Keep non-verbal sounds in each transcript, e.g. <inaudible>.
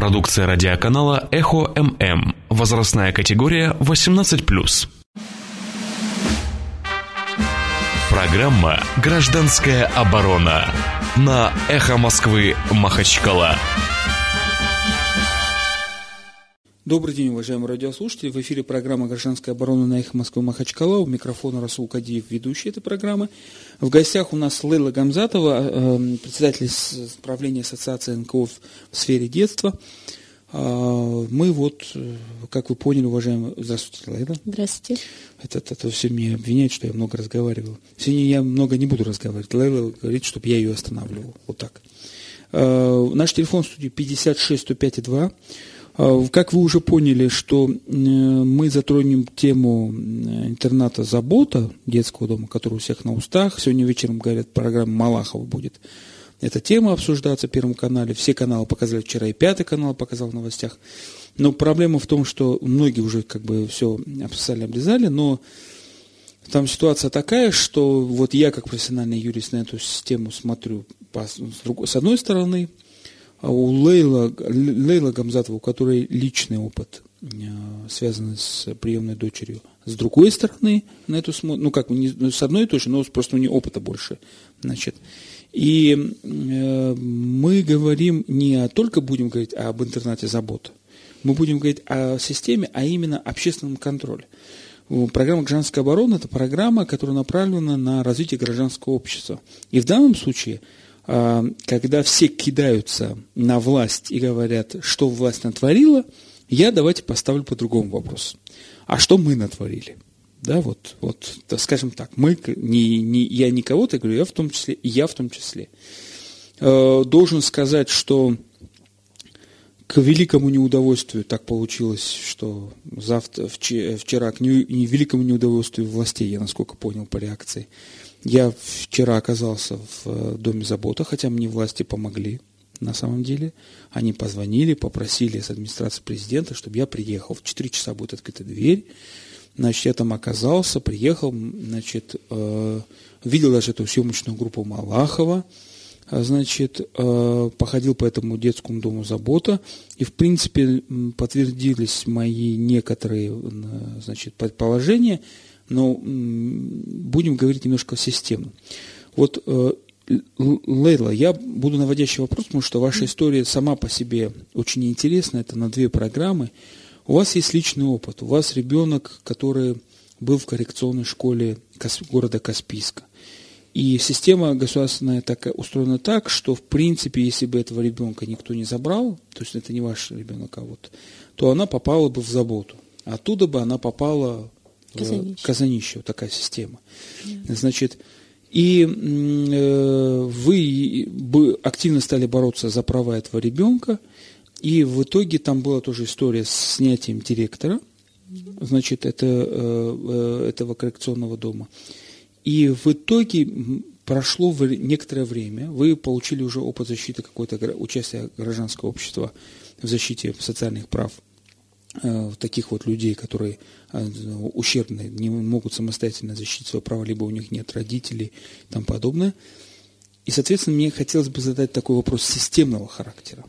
Продукция радиоканала «Эхо ММ». Возрастная категория 18+. Программа «Гражданская оборона» на «Эхо Москвы» Махачкала. Добрый день, уважаемые радиослушатели. В эфире программа «Гражданская оборона» на «Эхо Москвы» Махачкала. У микрофона Расул Кадиев, ведущий этой программы. В гостях у нас Лейла Гамзатова, э, председатель правления Ассоциации НКО в сфере детства. А, мы вот, э, как вы поняли, уважаемые... Здравствуйте, Лейла. Здравствуйте. Это, это, это все меня обвиняют, что я много разговаривал. Сегодня я много не буду разговаривать. Лейла говорит, чтобы я ее останавливал. Вот так. А, наш телефон в студии 56 105 2. А, как вы уже поняли, что мы затронем тему интерната «Забота» детского дома, который у всех на устах. Сегодня вечером, говорят, программа Малахова будет эта тема обсуждаться в Первом канале. Все каналы показали вчера, и Пятый канал показал в новостях. Но проблема в том, что многие уже как бы все обсосали, облизали, но там ситуация такая, что вот я как профессиональный юрист на эту систему смотрю с, с одной стороны – а у Лейла, Лейла Гамзатова, у которой личный опыт, э, связанный с приемной дочерью, с другой стороны на эту смотрит, ну как, не, ну, с одной тоже, но просто у нее опыта больше, значит. И э, мы говорим не только будем говорить об интернате забота, мы будем говорить о системе, а именно общественном контроле. Программа «Гражданская оборона» – это программа, которая направлена на развитие гражданского общества. И в данном случае – когда все кидаются на власть и говорят, что власть натворила, я давайте поставлю по другому вопрос. А что мы натворили? Да, вот, вот, да, скажем так, мы, не, не, я не кого-то говорю, я в том числе, я в том числе. Э, должен сказать, что к великому неудовольствию так получилось, что завтра, вчера, к не, великому неудовольствию властей, я насколько понял по реакции, я вчера оказался в э, Доме забота, хотя мне власти помогли на самом деле. Они позвонили, попросили с администрации президента, чтобы я приехал. В 4 часа будет открыта дверь. Значит, я там оказался, приехал, значит, э, видел даже эту съемочную группу Малахова, а, значит, э, походил по этому детскому дому забота, и, в принципе, подтвердились мои некоторые, э, значит, предположения – но будем говорить немножко системно. Вот, э, Лейла, я буду наводящий вопрос, потому что ваша история сама по себе очень интересна, это на две программы. У вас есть личный опыт, у вас ребенок, который был в коррекционной школе города Каспийска. И система государственная так, устроена так, что, в принципе, если бы этого ребенка никто не забрал, то есть это не ваш ребенок, а вот, то она попала бы в заботу. Оттуда бы она попала Казанище. Казанище, вот такая система. Yeah. Значит, и э, вы бы активно стали бороться за права этого ребенка, и в итоге там была тоже история с снятием директора, значит, это, э, э этого коррекционного дома. И в итоге прошло некоторое время, вы получили уже опыт защиты какой-то участия гражданского общества в защите социальных прав Э, таких вот людей, которые э, ущербные, не могут самостоятельно защитить свои права, либо у них нет родителей и тому подобное. И, соответственно, мне хотелось бы задать такой вопрос системного характера.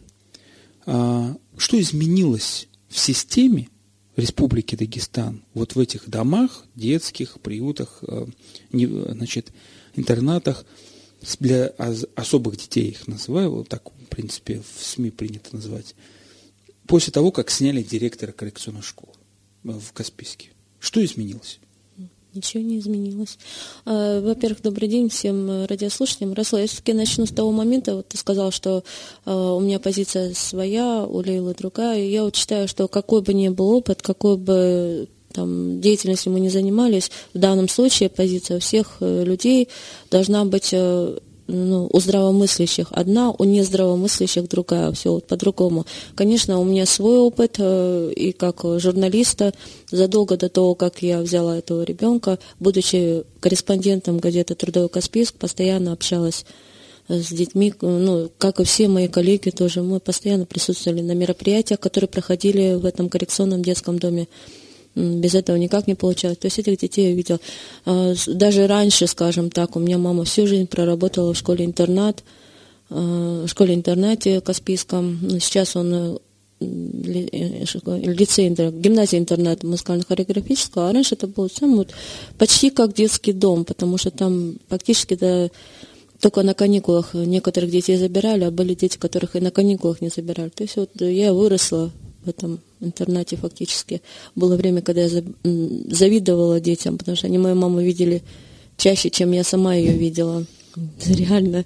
А, что изменилось в системе Республики Дагестан, вот в этих домах, детских, приютах, э, значит, интернатах, для особых детей их называю, вот так, в принципе, в СМИ принято называть, после того, как сняли директора коррекционной школы в Каспийске? Что изменилось? Ничего не изменилось. А, во-первых, добрый день всем э, радиослушателям. Расла, я все-таки начну с того момента, вот ты сказал, что у меня позиция своя, у Лейлы другая. Я вот считаю, что какой бы ни был опыт, какой бы там, деятельностью мы не занимались, в данном случае позиция всех э, людей должна быть э, ну, у здравомыслящих одна, у нездравомыслящих другая, все вот по-другому. Конечно, у меня свой опыт, э, и как журналиста, задолго до того, как я взяла этого ребенка, будучи корреспондентом газеты «Трудовой Каспийск», постоянно общалась с детьми, ну, как и все мои коллеги тоже, мы постоянно присутствовали на мероприятиях, которые проходили в этом коррекционном детском доме без этого никак не получалось. То есть этих детей я видела. А, даже раньше, скажем так, у меня мама всю жизнь проработала в школе-интернат, а, в школе-интернате Каспийском. Сейчас он э, лицей, гимназия интернат музыкально-хореографического, а раньше это был сам вот почти как детский дом, потому что там фактически да, только на каникулах некоторых детей забирали, а были дети, которых и на каникулах не забирали. То есть вот я выросла в этом интернате фактически. Было время, когда я завидовала детям, потому что они мою маму видели чаще, чем я сама ее видела. Реально.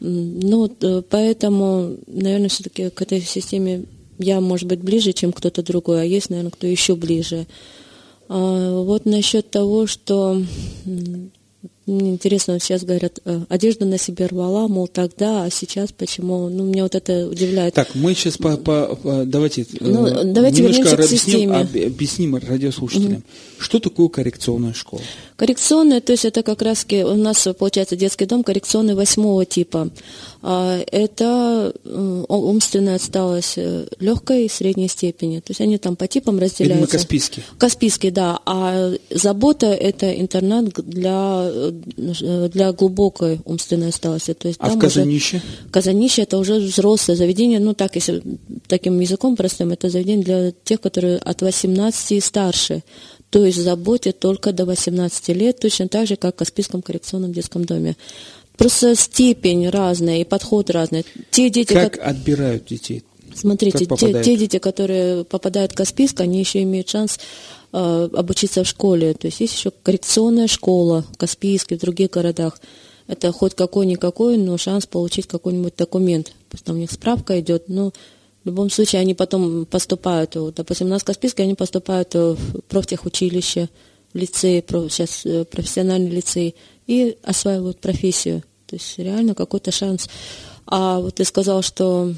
Ну, э, поэтому, наверное, все-таки к этой системе я, может быть, ближе, чем кто-то другой, а есть, наверное, кто еще ближе. А вот насчет того, что интересно, сейчас говорят, э, одежду на себе рвала, мол, тогда, а сейчас почему? Ну, меня вот это удивляет. Так, мы сейчас по, по, по давайте, э, ну, давайте немножко объясним, объясним радиослушателям, mm-hmm. что такое коррекционная школа? Коррекционная, то есть это как раз у нас получается детский дом коррекционный восьмого типа. А, это э, умственная отсталость э, легкой и средней степени. То есть они там по типам разделяются. Это Каспийский. Каспийский, да. А забота – это интернат для, э, для глубокой умственной отсталости. То есть а в Казанище? Уже, Казанище – это уже взрослое заведение. Ну, так, если таким языком простым, это заведение для тех, которые от 18 и старше то есть заботе только до 18 лет, точно так же, как в Каспийском коррекционном детском доме. Просто степень разная и подход разный. Те дети, как, как... отбирают детей? Смотрите, те, те дети, которые попадают в Каспийск, они еще имеют шанс э, обучиться в школе. То есть есть еще коррекционная школа в Каспийске, в других городах. Это хоть какой-никакой, но шанс получить какой-нибудь документ. Там у них справка идет, но в любом случае они потом поступают, допустим, у нас в Каспийске они поступают в профтехучилище, в лицей, сейчас э, профессиональный лицей, и осваивают профессию. То есть реально какой-то шанс. А вот ты сказал, что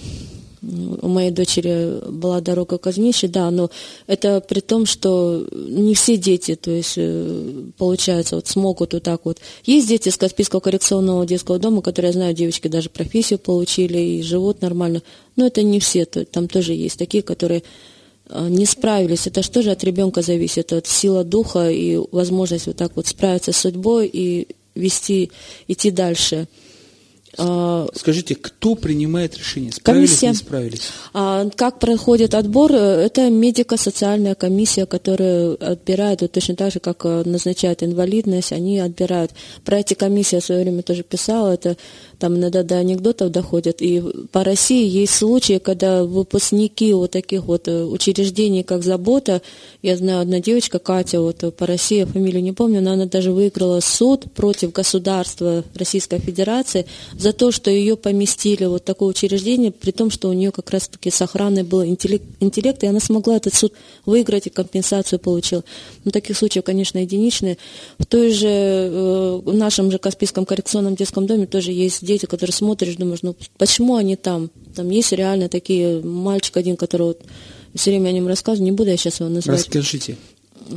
у моей дочери была дорога казнища, да, но это при том, что не все дети, то есть, э, получается, вот смогут вот так вот. Есть дети из Каспийского коррекционного детского дома, которые, я знаю, девочки даже профессию получили и живут нормально, но это не все, там тоже есть такие, которые э, не справились. Это что же от ребенка зависит, от силы духа и возможность вот так вот справиться с судьбой и вести, идти дальше. А, Скажите, кто принимает решение, справились комиссия. не справились? А, как проходит отбор? Это медико-социальная комиссия, которая отбирает, вот точно так же, как э, назначают инвалидность, они отбирают. Про эти комиссии я в свое время тоже писала, это там иногда до анекдотов доходят. И по России есть случаи, когда выпускники вот таких вот э, учреждений, как «Забота», я знаю, одна девочка, Катя, вот по России, фамилию не помню, но она даже выиграла суд против государства Российской Федерации за то, что ее поместили вот такое учреждение, при том, что у нее как раз-таки с охраной был интеллект, интеллект, и она смогла этот суд выиграть и компенсацию получила. Но таких случаев, конечно, единичные. В той же, э, в нашем же Каспийском коррекционном детском доме тоже есть дети, которые смотришь, думаешь, ну почему они там? Там есть реально такие, мальчик один, который вот все время о нем рассказываю, не буду я сейчас его называть. Расскажите.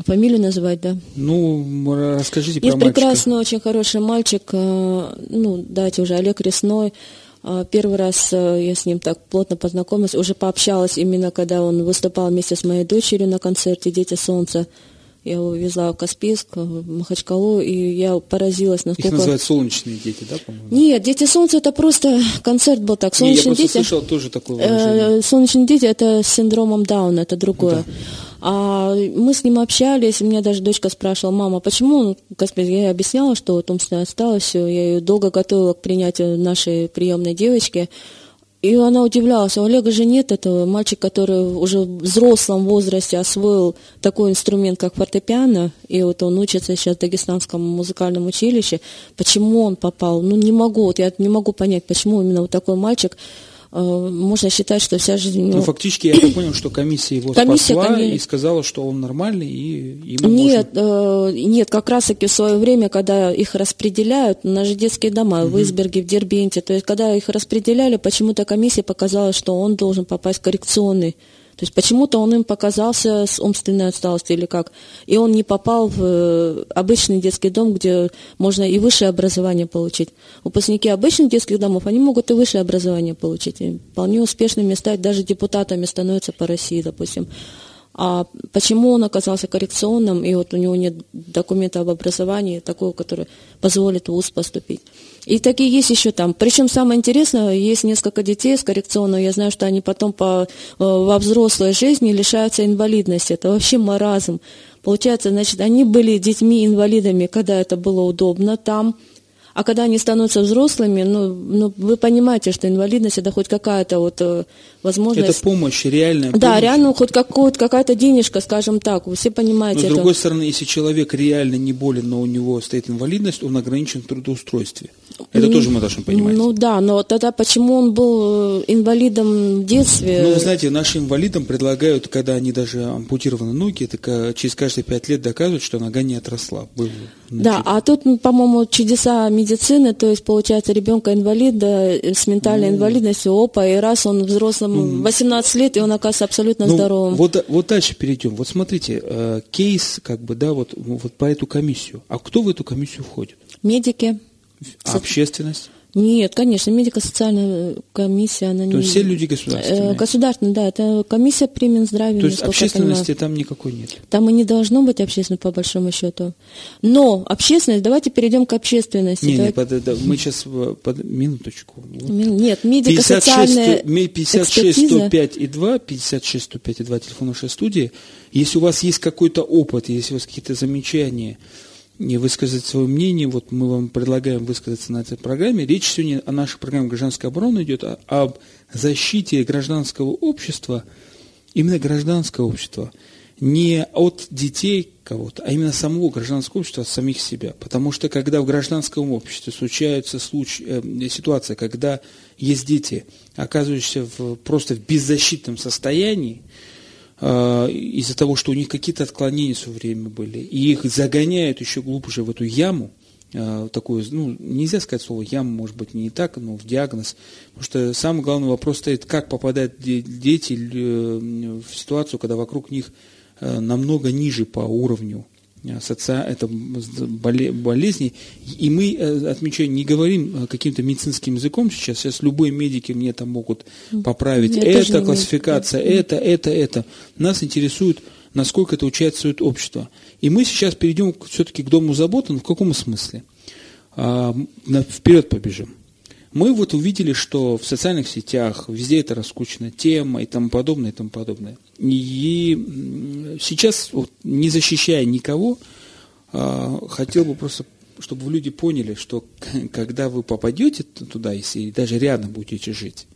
Фамилию называть, да? Ну, расскажите Есть про мальчика. прекрасный, очень хороший мальчик, э, ну, дайте уже, Олег Ресной. Э, первый раз э, я с ним так плотно познакомилась, уже пообщалась именно, когда он выступал вместе с моей дочерью на концерте «Дети солнца». Я его везла в Каспийск, в Махачкалу, и я поразилась, насколько... Их называют солнечные дети, да, по-моему? Нет, «Дети солнца» — это просто концерт был так. Солнечные Не, я дети... слышал тоже такое выражение. Э, солнечные дети — это с синдромом Дауна, это другое. Да. А мы с ним общались, меня даже дочка спрашивала, мама, почему, Господи, я ей объясняла, что вот умственно осталось все, я ее долго готовила к принятию нашей приемной девочки, и она удивлялась, а у Олега же нет этого. Мальчик, который уже в взрослом возрасте освоил такой инструмент, как фортепиано, и вот он учится сейчас в Дагестанском музыкальном училище. Почему он попал? Ну, не могу, вот я не могу понять, почему именно вот такой мальчик можно считать, что вся жизнь... Ну, ну фактически я так понял, что комиссия его комиссия, спасла конечно... и сказала, что он нормальный и ему Нет, э, нет, как раз-таки в свое время, когда их распределяют, на же детские дома угу. в Изберге, в Дербенте, то есть когда их распределяли, почему-то комиссия показала, что он должен попасть в коррекционный то есть почему-то он им показался с умственной отсталостью или как. И он не попал в э, обычный детский дом, где можно и высшее образование получить. Выпускники обычных детских домов, они могут и высшее образование получить. И вполне успешными стать, даже депутатами становятся по России, допустим. А почему он оказался коррекционным, и вот у него нет документа об образовании такого, который позволит в ВУЗ поступить. И такие есть еще там. Причем самое интересное, есть несколько детей с коррекционного, я знаю, что они потом по, э, во взрослой жизни лишаются инвалидности. Это вообще маразм. Получается, значит, они были детьми-инвалидами, когда это было удобно там, а когда они становятся взрослыми, ну, ну вы понимаете, что инвалидность это хоть какая-то вот э, возможность. Это помощь, реальная Да, помощь. реально хоть какая-то денежка, скажем так, вы все понимаете. Но это. с другой стороны, если человек реально не болен, но у него стоит инвалидность, он ограничен в трудоустройстве. Это ну, тоже мы должны понимать. Ну да, но тогда почему он был э, инвалидом в детстве? Ну, вы знаете, нашим инвалидам предлагают, когда они даже ампутированы ноги, это через каждые пять лет доказывают, что нога не отросла. Был, да, а тут, по-моему, чудеса медицины, то есть, получается, ребенка инвалида э, с ментальной ну, инвалидностью, опа, и раз он взрослым, 18 лет, и он оказывается абсолютно ну, здоровым. Вот, вот дальше перейдем. Вот смотрите, э, кейс, как бы, да, вот, вот по эту комиссию. А кто в эту комиссию входит? Медики. А общественность? Нет, конечно, медико-социальная комиссия, она То не... есть все люди государственные? Э, государственная, да, это комиссия при Минздраве. То есть общественности там никакой нет? Там и не должно быть общественности, по большому счету. Но общественность, давайте перейдем к общественности. Не, давайте... не, под, да, мы сейчас, под, минуточку. Вот. Нет, медико-социальная 56 105 и 2, 56 105 и 2, телефон нашей студии. Если у вас есть какой-то опыт, если у вас какие-то замечания, не высказать свое мнение, вот мы вам предлагаем высказаться на этой программе. Речь сегодня о нашей программе «Гражданская оборона» идет о, об защите гражданского общества, именно гражданского общества, не от детей кого-то, а именно самого гражданского общества, от самих себя. Потому что когда в гражданском обществе случаются случаи, э, ситуация, когда есть дети, оказывающиеся в, просто в беззащитном состоянии, а, из-за того, что у них какие-то отклонения все время были, и их загоняют еще глубже в эту яму, а, такую, ну, нельзя сказать слово яму, может быть, не так, но в диагноз, потому что самый главный вопрос стоит, как попадают дети э, в ситуацию, когда вокруг них э, намного ниже по уровню Э, соци... это болезни. И мы, э, отмечаем, не говорим э, каким-то медицинским языком сейчас. Сейчас любые медики мне там могут поправить. Я это классификация, имею. это, это, это. Нас интересует, насколько это участвует общество. И мы сейчас перейдем все-таки к дому заботы, но в каком смысле? Вперед побежим мы вот увидели, что в социальных сетях везде это раскучена тема и тому подобное, и тому подобное. И сейчас, вот, не защищая никого, а, хотел бы просто, чтобы люди поняли, что когда вы попадете туда, если даже рядом будете жить,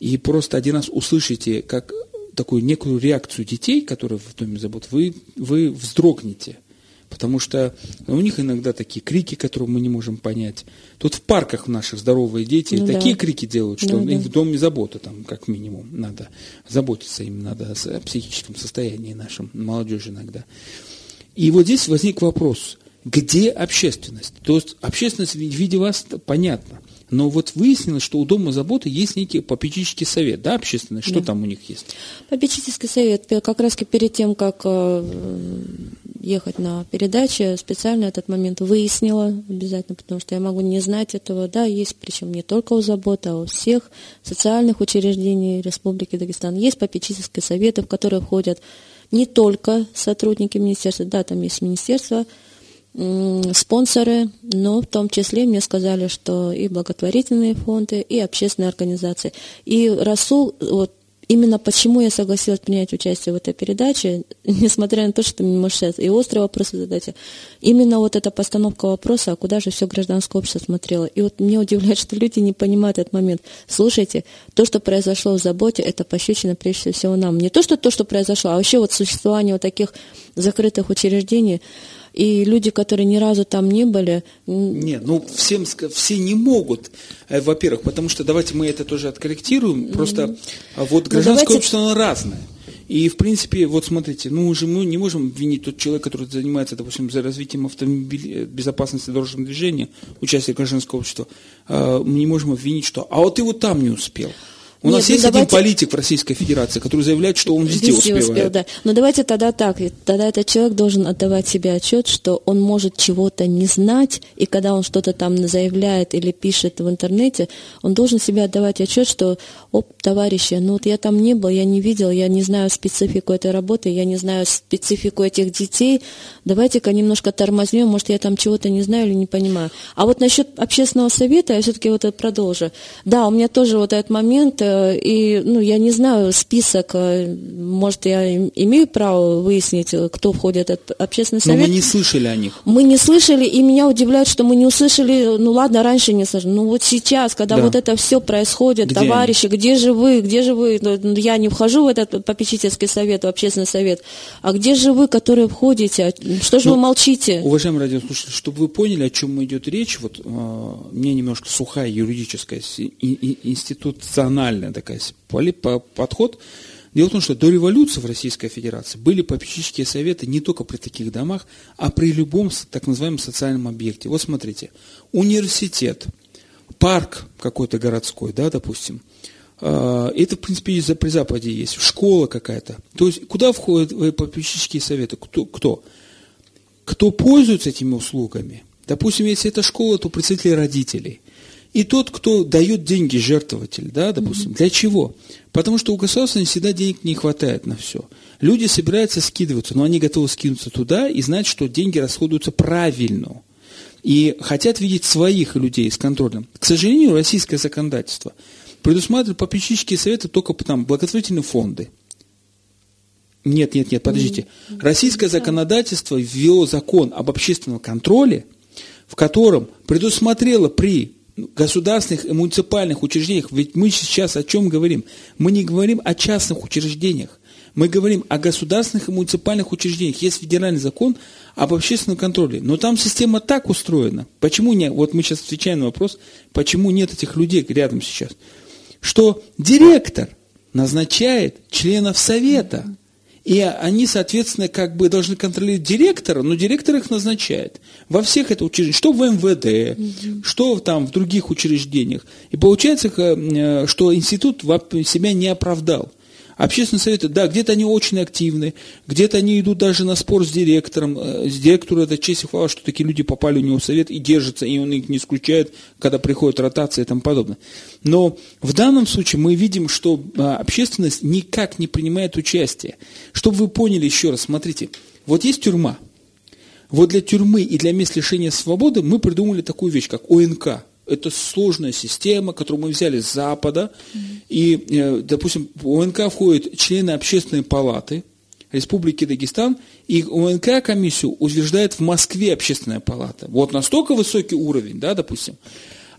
и просто один раз услышите, как такую некую реакцию детей, которые в доме забот, вы, вы вздрогнете. Потому что у них иногда такие крики, которые мы не можем понять. Тут в парках наших здоровые дети ну, такие да. крики делают, что ну, да. в доме забота там, как минимум, надо заботиться им надо о психическом состоянии нашем, молодежи иногда. И вот здесь возник вопрос, где общественность? То есть общественность в виде вас понятно. Но вот выяснилось, что у Дома заботы есть некий попечительский совет, да, общественный? Что да. там у них есть? Попечительский совет. Как раз перед тем, как э, ехать на передачи, специально этот момент выяснила обязательно, потому что я могу не знать этого. Да, есть, причем не только у заботы, а у всех социальных учреждений Республики Дагестан. Есть попечительские советы, в которые входят не только сотрудники министерства, да, там есть министерство, спонсоры, но в том числе мне сказали, что и благотворительные фонды, и общественные организации. И Расул, вот именно почему я согласилась принять участие в этой передаче, <laughs> несмотря на то, что ты мне можешь сейчас и острые вопросы задать, именно вот эта постановка вопроса, а куда же все гражданское общество смотрело. И вот мне удивляет, что люди не понимают этот момент. Слушайте, то, что произошло в заботе, это пощечина прежде всего нам. Не то, что то, что произошло, а вообще вот существование вот таких закрытых учреждений, и люди, которые ни разу там не были... Нет, ну всем, все не могут, э, во-первых, потому что давайте мы это тоже откорректируем, просто а вот ну, гражданское давайте... общество, оно разное. И, в принципе, вот смотрите, ну, уже мы не можем винить тот человек, который занимается, допустим, за развитием автомобиль... Э, безопасности дорожного движения, участие гражданского общества, а, мы не можем обвинить, что «а вот ты вот там не успел». У Нет, нас ну есть давайте... один политик в Российской Федерации, который заявляет, что он везде, везде успевает. Успел, да. Но давайте тогда так. Тогда этот человек должен отдавать себе отчет, что он может чего-то не знать, и когда он что-то там заявляет или пишет в интернете, он должен себе отдавать отчет, что, оп, товарищи, ну вот я там не был, я не видел, я не знаю специфику этой работы, я не знаю специфику этих детей, давайте-ка немножко тормознем, может, я там чего-то не знаю или не понимаю. А вот насчет общественного совета, я все-таки вот это продолжу. Да, у меня тоже вот этот момент, э, и ну, я не знаю список, э, может, я имею право выяснить, кто входит в этот общественный совет. Но мы не слышали о них. Мы не слышали, и меня удивляет, что мы не услышали, ну ладно, раньше не слышали, но вот сейчас, когда да. вот это все происходит, где товарищи, они? где же вы, где же вы, ну, ну, я не вхожу в этот попечительский совет, в общественный совет, а где же вы, которые входите, что же ну, вы молчите? Уважаемые радиослушатели, чтобы вы поняли, о чем идет речь, вот э, мне немножко сухая юридическая, институциональная правильная такая подход. Дело в том, что до революции в Российской Федерации были попечительские советы не только при таких домах, а при любом так называемом социальном объекте. Вот смотрите, университет, парк какой-то городской, да, допустим, а, это, в принципе, при Западе есть, школа какая-то. То есть, куда входят попечительские советы? Кто? Кто, кто пользуется этими услугами? Допустим, если это школа, то представители родителей – и тот, кто дает деньги, жертвователь, да, допустим. Mm-hmm. Для чего? Потому что у государства всегда денег не хватает на все. Люди собираются скидываться, но они готовы скинуться туда и знать, что деньги расходуются правильно. И хотят видеть своих людей с контролем. К сожалению, российское законодательство предусматривает попечительские советы только там благотворительные фонды. Нет, нет, нет, подождите. Российское законодательство ввело закон об общественном контроле, в котором предусмотрело при государственных и муниципальных учреждениях, ведь мы сейчас о чем говорим? Мы не говорим о частных учреждениях, мы говорим о государственных и муниципальных учреждениях. Есть федеральный закон об общественном контроле, но там система так устроена. Почему не? Вот мы сейчас отвечаем на вопрос, почему нет этих людей рядом сейчас. Что директор назначает членов совета. И они, соответственно, как бы должны контролировать директора, но директор их назначает. Во всех это учреждениях, что в МВД, угу. что там в других учреждениях. И получается, э, что институт себя не оправдал. Общественные советы, да, где-то они очень активны, где-то они идут даже на спор с директором. Э, с директору это честь и хвала, что такие люди попали у него в совет и держатся, и он их не исключает, когда приходит ротация и тому подобное. Но в данном случае мы видим, что а, общественность никак не принимает участие. Чтобы вы поняли еще раз, смотрите, вот есть тюрьма. Вот для тюрьмы и для мест лишения свободы мы придумали такую вещь, как ОНК – это сложная система, которую мы взяли с Запада. Mm-hmm. И, э, допустим, в ОНК входят члены общественной палаты Республики Дагестан, и ОНК комиссию утверждает в Москве общественная палата. Вот настолько высокий уровень, да, допустим.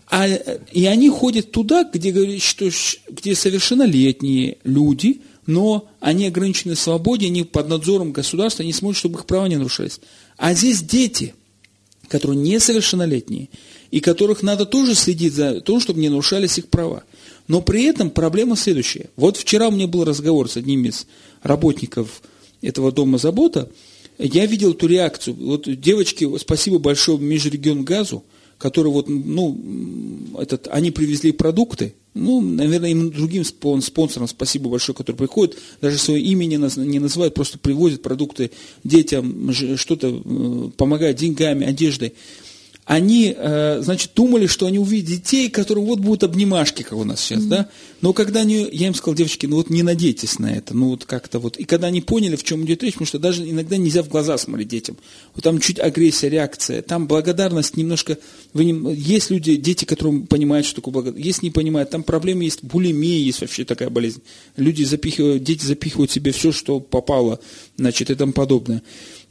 А, и они ходят туда, где, говорят, что, где совершеннолетние люди, но они ограничены в свободе, они под надзором государства, они смотрят, чтобы их права не нарушались. А здесь дети, которые несовершеннолетние, и которых надо тоже следить за тем, чтобы не нарушались их права. Но при этом проблема следующая. Вот вчера у меня был разговор с одним из работников этого дома забота. Я видел эту реакцию. Вот девочки, спасибо большое Межрегион Газу, который вот, ну, этот, они привезли продукты, ну, наверное, им другим спонсорам спасибо большое, которые приходят, даже свое имя не, не называют, просто привозят продукты детям, что-то э, помогают деньгами, одеждой они, э, значит, думали, что они увидят детей, которые вот будут обнимашки, как у нас сейчас, mm-hmm. да. Но когда они, я им сказал, девочки, ну вот не надейтесь на это, ну вот как-то вот. И когда они поняли, в чем идет речь, потому что даже иногда нельзя в глаза смотреть детям. Вот там чуть агрессия, реакция, там благодарность немножко. Вы не, есть люди, дети, которые понимают, что такое благодарность, есть не понимают, там проблемы есть, булимия есть вообще такая болезнь. Люди запихивают, дети запихивают себе все, что попало, значит, и тому подобное.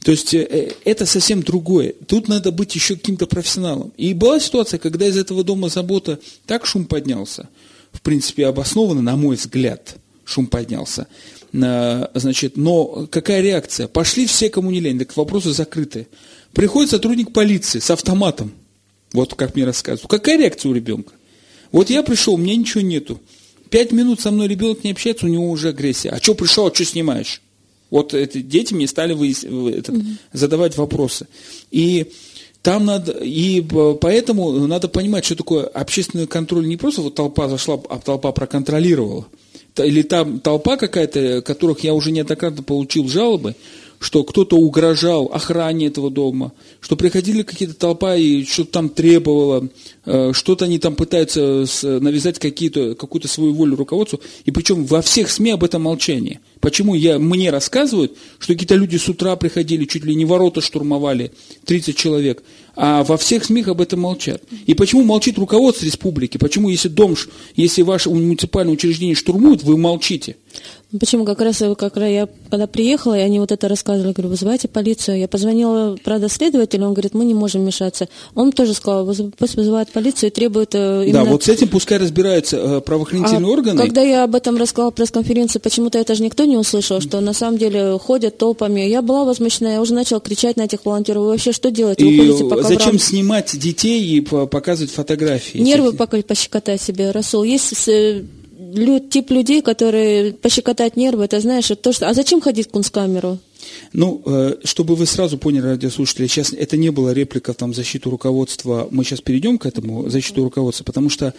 То есть э, э, это совсем другое. Тут надо быть еще каким-то профессионалом. И была ситуация, когда из этого дома забота так шум поднялся, в принципе, обоснованно, на мой взгляд, шум поднялся. Значит, но какая реакция? Пошли все, кому не лень, так вопросы закрыты. Приходит сотрудник полиции с автоматом, вот как мне рассказывают. Какая реакция у ребенка? Вот я пришел, у меня ничего нету. Пять минут со мной ребенок не общается, у него уже агрессия. А что пришел, а что снимаешь? Вот эти дети мне стали вы, этот, угу. задавать вопросы. И Там надо, и поэтому надо понимать, что такое общественный контроль. Не просто вот толпа зашла, а толпа проконтролировала. Или там толпа какая-то, которых я уже неоднократно получил жалобы, что кто-то угрожал охране этого дома, что приходили какие-то толпа и что-то там требовало, э, что-то они там пытаются навязать какие-то, какую-то свою волю руководству, и причем во всех СМИ об этом молчание. Почему я, мне рассказывают, что какие-то люди с утра приходили, чуть ли не ворота штурмовали, 30 человек, а во всех СМИ об этом молчат. И почему молчит руководство республики? Почему, если дом, если ваше муниципальное учреждение штурмуют, вы молчите? Ну, почему? Как раз, как раз я когда приехала, и они вот это рассказывали, говорю, вызывайте полицию. Я позвонила, правда, следователю, он говорит, мы не можем мешаться. Он тоже сказал, пусть вызывает полицию и требует э, именно... Да, вот с этим пускай разбираются э, правоохранительные а органы. Когда я об этом рассказала в пресс-конференции, почему-то это же никто не услышал, что на самом деле ходят толпами. Я была возмущена, я уже начала кричать на этих волонтеров. Вы вообще что делаете? Вы и по зачем снимать детей и показывать фотографии? Нервы пока пощекотать себе, Расул. Есть тип людей, которые пощекотать нервы, это знаешь, это то, что... А зачем ходить в кунсткамеру? Ну, э, чтобы вы сразу поняли, радиослушатели, сейчас это не было реплика в там, защиту руководства, мы сейчас перейдем к этому, защиту руководства, потому что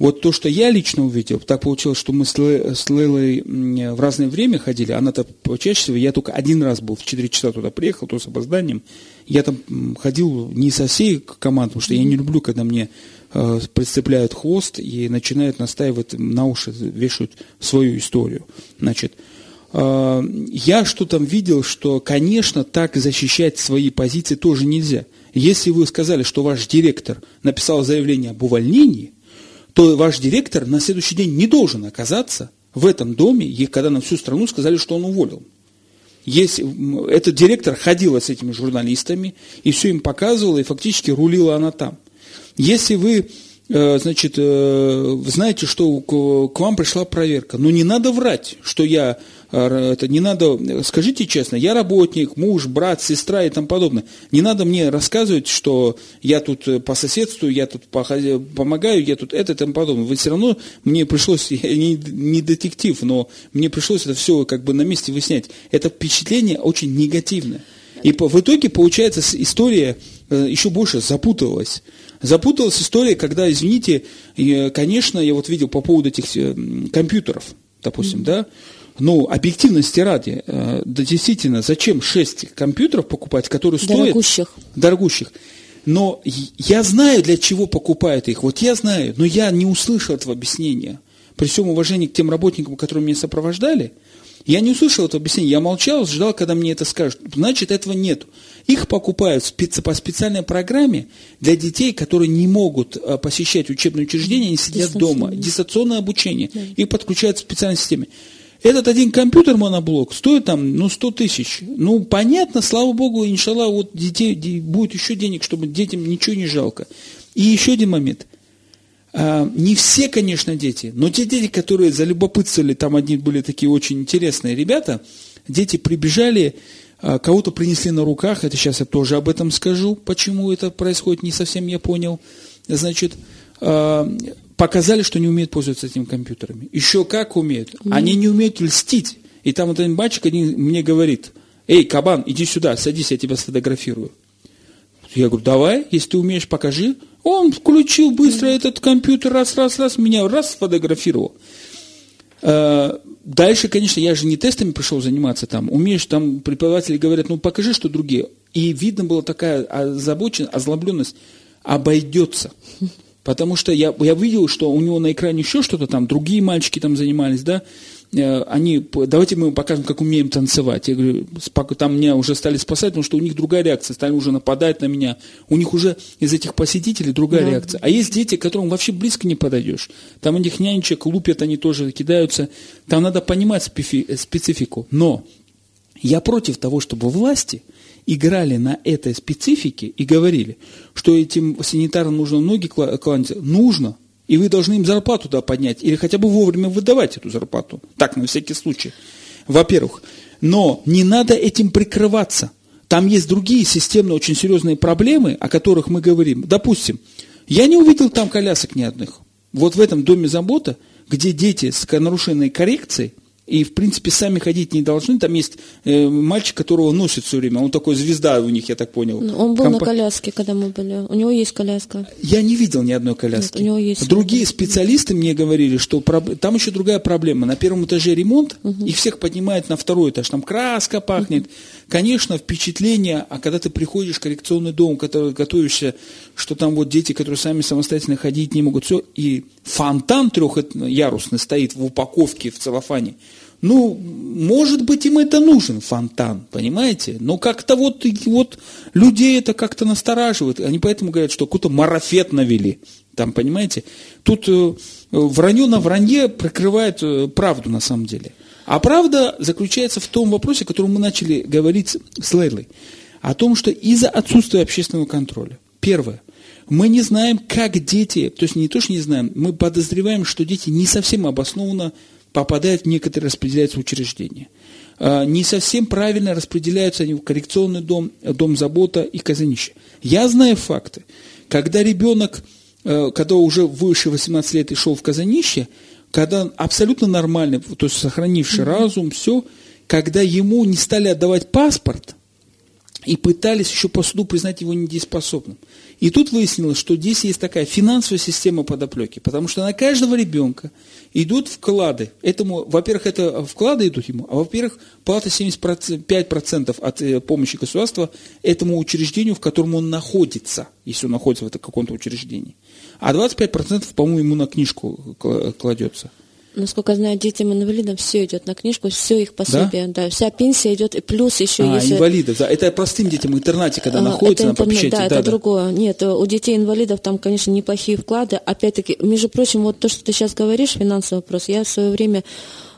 вот то, что я лично увидел, так получилось, что мы с, Ле, с Лейлой в разное время ходили, она-то чаще всего, я только один раз был, в 4 часа туда приехал, то с опозданием, я там ходил не со всей командой, потому что я не люблю, когда мне э, прицепляют хвост и начинают настаивать на уши, вешают свою историю. Значит, э, я что там видел, что, конечно, так защищать свои позиции тоже нельзя. Если вы сказали, что ваш директор написал заявление об увольнении, то ваш директор на следующий день не должен оказаться в этом доме, когда на всю страну сказали, что он уволил. Есть, этот директор ходила с этими журналистами и все им показывала, и фактически рулила она там. Если вы э, значит, э, знаете, что к вам пришла проверка, но не надо врать, что я это не надо, скажите честно, я работник, муж, брат, сестра и тому подобное. Не надо мне рассказывать, что я тут э, по соседству, я тут помогаю, я тут это и тому подобное. Вы все равно, мне пришлось, <laughs> я не, не детектив, но мне пришлось это все как бы на месте выяснять. Это впечатление очень негативное. И в итоге, получается, история э, еще больше запуталась. Запуталась история, когда, извините, конечно, я вот видел по поводу этих компьютеров, допустим, mm-hmm. да, ну, объективности ради, э, да действительно, зачем 6 компьютеров покупать, которые стоят... Дорогущих. Дорогущих. Но я знаю, для чего покупают их. Вот я знаю, но я не услышал этого объяснения. При всем уважении к тем работникам, которые меня сопровождали, я не услышал этого объяснения. Я молчал, ждал, когда мне это скажут. Значит, этого нет. Их покупают по специальной программе для детей, которые не могут э, посещать учебные учреждения, они сидят дома. Дистанционное обучение. Да. Их подключают в специальной системе. Этот один компьютер моноблок стоит там, ну, 100 тысяч. Ну, понятно, слава богу, иншалла, вот детей, будет еще денег, чтобы детям ничего не жалко. И еще один момент. А, не все, конечно, дети, но те дети, которые залюбопытствовали, там одни были такие очень интересные ребята, дети прибежали, а, кого-то принесли на руках, это сейчас я тоже об этом скажу, почему это происходит, не совсем я понял. Значит, а, показали, что не умеют пользоваться этими компьютерами. Еще как умеют. Mm. Они не умеют льстить. И там вот один мальчик один мне говорит, эй, кабан, иди сюда, садись, я тебя сфотографирую. Я говорю, давай, если ты умеешь, покажи. Он включил быстро этот компьютер, раз, раз, раз, меня раз сфотографировал. А, дальше, конечно, я же не тестами пришел заниматься там. Умеешь, там преподаватели говорят, ну покажи, что другие. И видно была такая озабоченность, озлобленность. Обойдется. <laughs> Потому что я, я видел, что у него на экране еще что-то там, другие мальчики там занимались, да, э, они, давайте мы покажем, как умеем танцевать. Я говорю, там меня уже стали спасать, потому что у них другая реакция, стали уже нападать на меня. У них уже из этих посетителей другая да. реакция. А есть дети, к которым вообще близко не подойдешь. Там этих нянечек лупят, они тоже кидаются. Там надо понимать специфику. Но я против того, чтобы власти – играли на этой специфике и говорили, что этим санитарам нужно ноги класть, нужно, и вы должны им зарплату туда поднять, или хотя бы вовремя выдавать эту зарплату. Так, на всякий случай. Во-первых. Но не надо этим прикрываться. Там есть другие системные очень серьезные проблемы, о которых мы говорим. Допустим, я не увидел там колясок ни одних. Вот в этом доме забота, где дети с нарушенной коррекцией, и, в принципе, сами ходить не должны. Там есть э, мальчик, которого носит все время. Он такой звезда у них, я так понял. Ну, он был Комп... на коляске, когда мы были. У него есть коляска. Я не видел ни одной коляски. Нет, у него есть. Другие специалисты мне говорили, что проб... там еще другая проблема. На первом этаже ремонт, угу. их всех поднимает на второй этаж. Там краска пахнет. Угу. Конечно, впечатление, а когда ты приходишь в коррекционный дом, который готовишься, что там вот дети, которые сами самостоятельно ходить не могут, все, и фонтан трехярусный стоит в упаковке, в целлофане – ну, может быть, им это нужен, фонтан, понимаете? Но как-то вот, вот людей это как-то настораживает. Они поэтому говорят, что какой-то марафет навели. Там, понимаете? Тут э, вранье на вранье прикрывает э, правду на самом деле. А правда заключается в том вопросе, о котором мы начали говорить с Лейлой. О том, что из-за отсутствия общественного контроля. Первое. Мы не знаем, как дети, то есть не то, что не знаем, мы подозреваем, что дети не совсем обоснованно попадают в некоторые распределяются учреждения. А, не совсем правильно распределяются они в коррекционный дом, дом забота и казанище. Я знаю факты. Когда ребенок, э, когда уже выше 18 лет и шел в казанище, когда абсолютно нормальный, то есть сохранивший mm-hmm. разум, все, когда ему не стали отдавать паспорт и пытались еще по суду признать его недееспособным. И тут выяснилось, что здесь есть такая финансовая система подоплеки, потому что на каждого ребенка идут вклады. Этому, во-первых, это вклады идут ему, а во-первых, плата 75% от э, помощи государства этому учреждению, в котором он находится, если он находится в каком-то учреждении. А 25%, по-моему, ему на книжку кладется. Насколько я знаю, детям-инвалидам все идет на книжку, все их пособие, да, да вся пенсия идет, и плюс еще а, если... инвалидов, да, это простым детям в интернате, когда а, находятся это на попечении. Да, да, это да. другое. Нет, у детей-инвалидов там, конечно, неплохие вклады. Опять-таки, между прочим, вот то, что ты сейчас говоришь, финансовый вопрос, я в свое время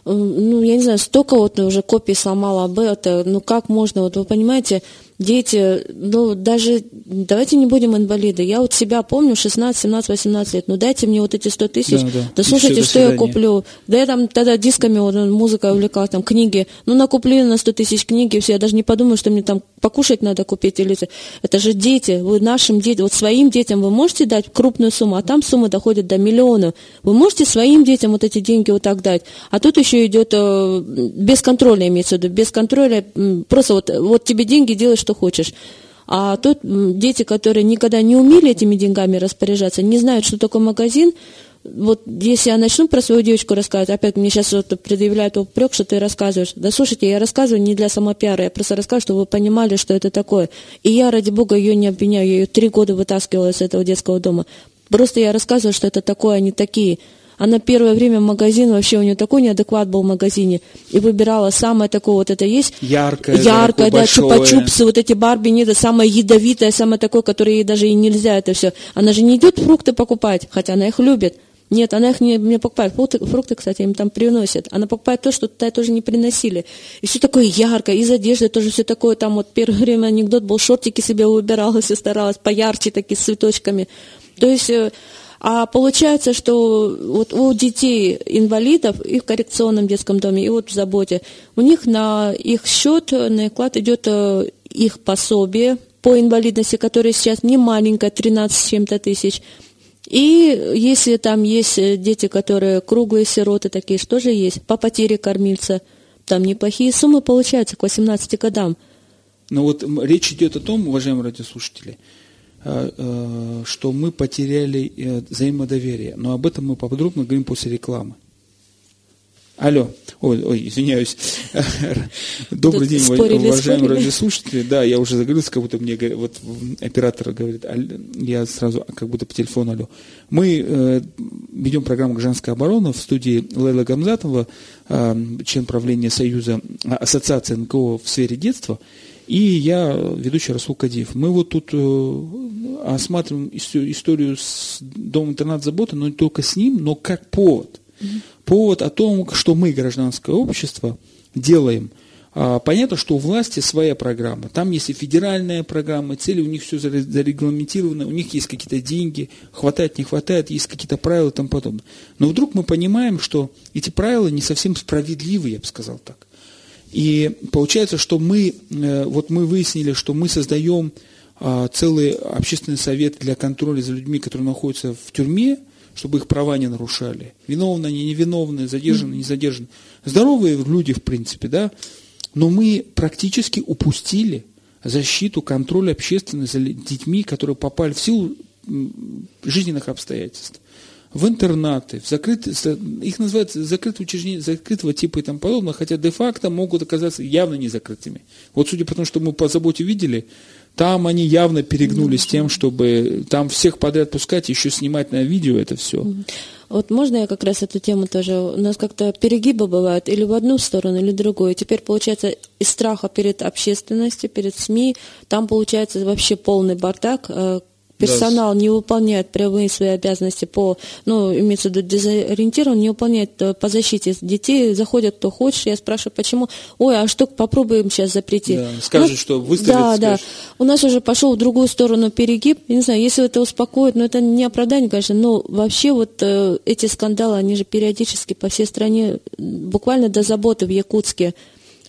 ну, я не знаю, столько вот уже копий сломала об этом, ну как можно, вот вы понимаете, дети, ну, даже, давайте не будем инвалиды. Я вот себя помню, 16, 17, 18 лет, ну, дайте мне вот эти 100 тысяч, да, да. да слушайте, что я куплю. Да я там тогда дисками, вот, музыкой увлекалась, там, книги, ну, накуплю на 100 тысяч книги, все, я даже не подумаю, что мне там покушать надо купить или... Это же дети, вы нашим детям, вот своим детям вы можете дать крупную сумму, а там сумма доходит до миллиона. Вы можете своим детям вот эти деньги вот так дать. А тут еще идет э, без контроля, имеется в виду, без контроля, просто вот, вот тебе деньги, делай, что хочешь. А тут дети, которые никогда не умели этими деньгами распоряжаться, не знают, что такое магазин, вот если я начну про свою девочку рассказывать, опять мне сейчас вот предъявляют упрек, что ты рассказываешь. Да слушайте, я рассказываю не для самопиара, я просто рассказываю, чтобы вы понимали, что это такое. И я, ради бога, ее не обвиняю, я ее три года вытаскивала из этого детского дома. Просто я рассказываю, что это такое, они такие. Она первое время в магазин, вообще у нее такой неадекват был в магазине, и выбирала самое такое, вот это есть. Яркое, яркое, да, чупа-чупсы, вот эти барби, не это самое ядовитое, самое такое, которое ей даже и нельзя это все. Она же не идет фрукты покупать, хотя она их любит. Нет, она их не, не покупает. Фрукты, фрукты, кстати, им там приносят. Она покупает то, что туда тоже не приносили. И все такое яркое, из одежды тоже все такое. Там вот первое время анекдот был, шортики себе выбирала, все старалась, поярче такие, с цветочками. То есть, э, а получается, что вот у детей инвалидов и в коррекционном детском доме, и вот в заботе, у них на их счет, на их вклад идет э, их пособие по инвалидности, которое сейчас не маленькое, 13 с чем-то тысяч, и если там есть э, дети, которые круглые сироты, такие что же есть, по потере кормильца, там неплохие суммы получаются к 18 годам. Но вот речь идет о том, уважаемые радиослушатели, э, что мы потеряли взаимодоверие. Но об этом мы поподробно говорим после рекламы. Алло, ой, ой, извиняюсь. <laughs> Добрый день, уважаемые радиослушатели. Да, я уже заговорился, как будто мне вот оператор говорит, я сразу как будто по телефону алло. Мы э, ведем программу «Гражданская оборона» в студии Лейла Гамзатова, э, член правления Союза а, Ассоциации НКО в сфере детства, и я ведущий Расул Кадиев. Мы вот тут э, осматриваем историю с Домом интернат заботы, но не только с ним, но как повод повод о том, что мы, гражданское общество, делаем. А, понятно, что у власти своя программа. Там есть и федеральная программа, цели у них все зарегламентировано, у них есть какие-то деньги, хватает, не хватает, есть какие-то правила и тому подобное. Но вдруг мы понимаем, что эти правила не совсем справедливы, я бы сказал так. И получается, что мы, э, вот мы выяснили, что мы создаем а, целый общественный совет для контроля за людьми, которые находятся в тюрьме, чтобы их права не нарушали. Виновны они, невиновны, задержаны, не задержаны. Здоровые люди, в принципе, да, но мы практически упустили защиту, контроль общественности за детьми, которые попали в силу жизненных обстоятельств в интернаты, в закрытые, их называют закрытые учреждения, закрытого типа и тому подобное, хотя де-факто могут оказаться явно не закрытыми. Вот судя по тому, что мы по заботе видели, там они явно перегнулись тем, чтобы там всех подряд пускать, еще снимать на видео это все. Вот можно я как раз эту тему тоже... У нас как-то перегибы бывают или в одну сторону, или в другую. Теперь, получается, из страха перед общественностью, перед СМИ, там получается вообще полный бардак, э, персонал не выполняет прямые свои обязанности по, ну, имеется в виду дезориентирован, не выполняет э, по защите детей, заходят кто хочет, я спрашиваю, почему, ой, а что, попробуем сейчас запретить. Да, скажет, ну, что выставит, Да, скажешь. да. У нас уже пошел в другую сторону перегиб, я не знаю, если это успокоит, но это не оправдание, конечно, но вообще вот э, эти скандалы, они же периодически по всей стране, буквально до заботы в Якутске,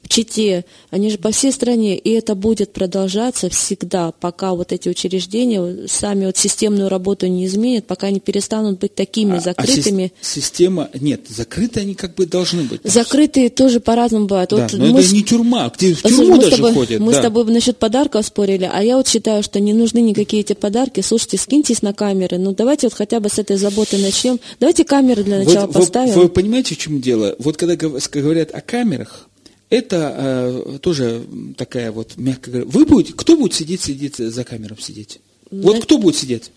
в Чите, они же по всей стране, и это будет продолжаться всегда, пока вот эти учреждения сами вот системную работу не изменят, пока они перестанут быть такими а, закрытыми. А система, нет, закрытые они как бы должны быть. Закрытые тоже по-разному бывают. Да, вот но мы это с... не тюрьма, где в тюрьму даже тобой, ходят. Мы да. с тобой насчет подарков спорили, а я вот считаю, что не нужны никакие эти подарки. Слушайте, скиньтесь на камеры, ну давайте вот хотя бы с этой заботы начнем. Давайте камеры для начала вот, поставим. Вы, вы понимаете, в чем дело? Вот когда говорят о камерах, это э, тоже такая вот, говоря, вы будете, кто будет сидеть, сидеть за камером сидеть? Вот кто будет сидеть?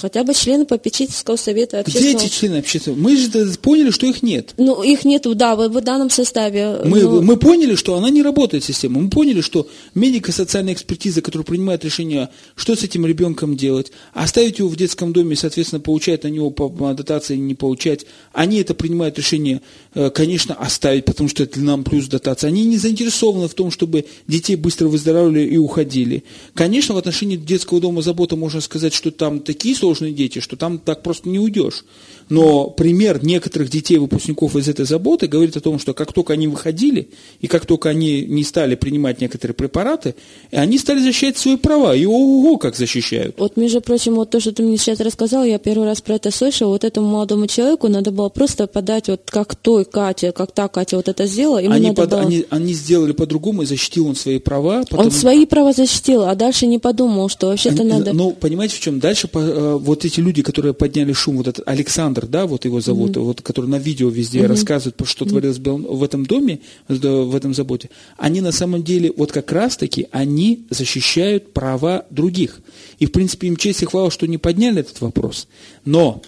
Хотя бы члены попечительского совета общественного... Где эти члены общественного? Мы же поняли, что их нет. Ну, их нет, да, в, в данном составе. Мы, но... мы поняли, что она не работает, система. Мы поняли, что медико-социальная экспертиза, которая принимает решение, что с этим ребенком делать, оставить его в детском доме, соответственно, получать на него по дотации, не получать, они это принимают решение, э, конечно, оставить, потому что это нам плюс дотация. Они не заинтересованы в том, чтобы детей быстро выздоравливали и уходили. Конечно, в отношении детского дома забота можно сказать, что там такие сложности, сложные дети, что там так просто не уйдешь. Но пример некоторых детей, выпускников из этой заботы, говорит о том, что как только они выходили, и как только они не стали принимать некоторые препараты, они стали защищать свои права. И ого, как защищают. Вот, между прочим, вот то, что ты мне сейчас рассказал, я первый раз про это слышал. Вот этому молодому человеку надо было просто подать, вот как той Катя, как та Катя вот это сделала. Ему они, под, было... они, они сделали по-другому, и защитил он свои права. Потом... Он свои права защитил, а дальше не подумал, что вообще-то надо... Ну, понимаете, в чем? Дальше э, вот эти люди, которые подняли шум, вот этот Александр, да, вот его зовут, mm-hmm. вот, который на видео везде mm-hmm. рассказывает, что mm-hmm. творилось в этом доме, в этом заботе, они на самом деле, вот как раз-таки, они защищают права других. И, в принципе, им честь и хвала, что не подняли этот вопрос. Но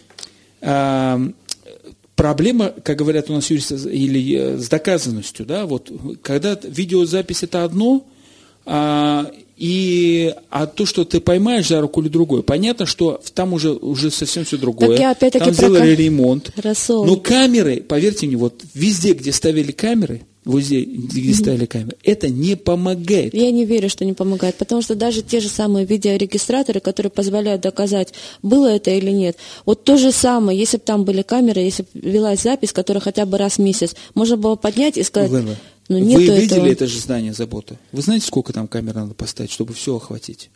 э, проблема, как говорят у нас юристы, или э, с доказанностью, да, вот, когда видеозапись это одно, а, и а то, что ты поймаешь за руку или другой, понятно, что там уже, уже совсем все другое. Так я опять-таки там сделали про... ремонт. Рассол. Но камеры, поверьте мне, вот везде, где ставили камеры, везде, где ставили камеры, это не помогает. Я не верю, что не помогает, потому что даже те же самые видеорегистраторы, которые позволяют доказать, было это или нет, вот то же самое, если бы там были камеры, если бы велась запись, которая хотя бы раз в месяц, можно было поднять и сказать... Глэба. Но Вы видели этого... это же здание заботы? Вы знаете, сколько там камер надо поставить, чтобы все охватить?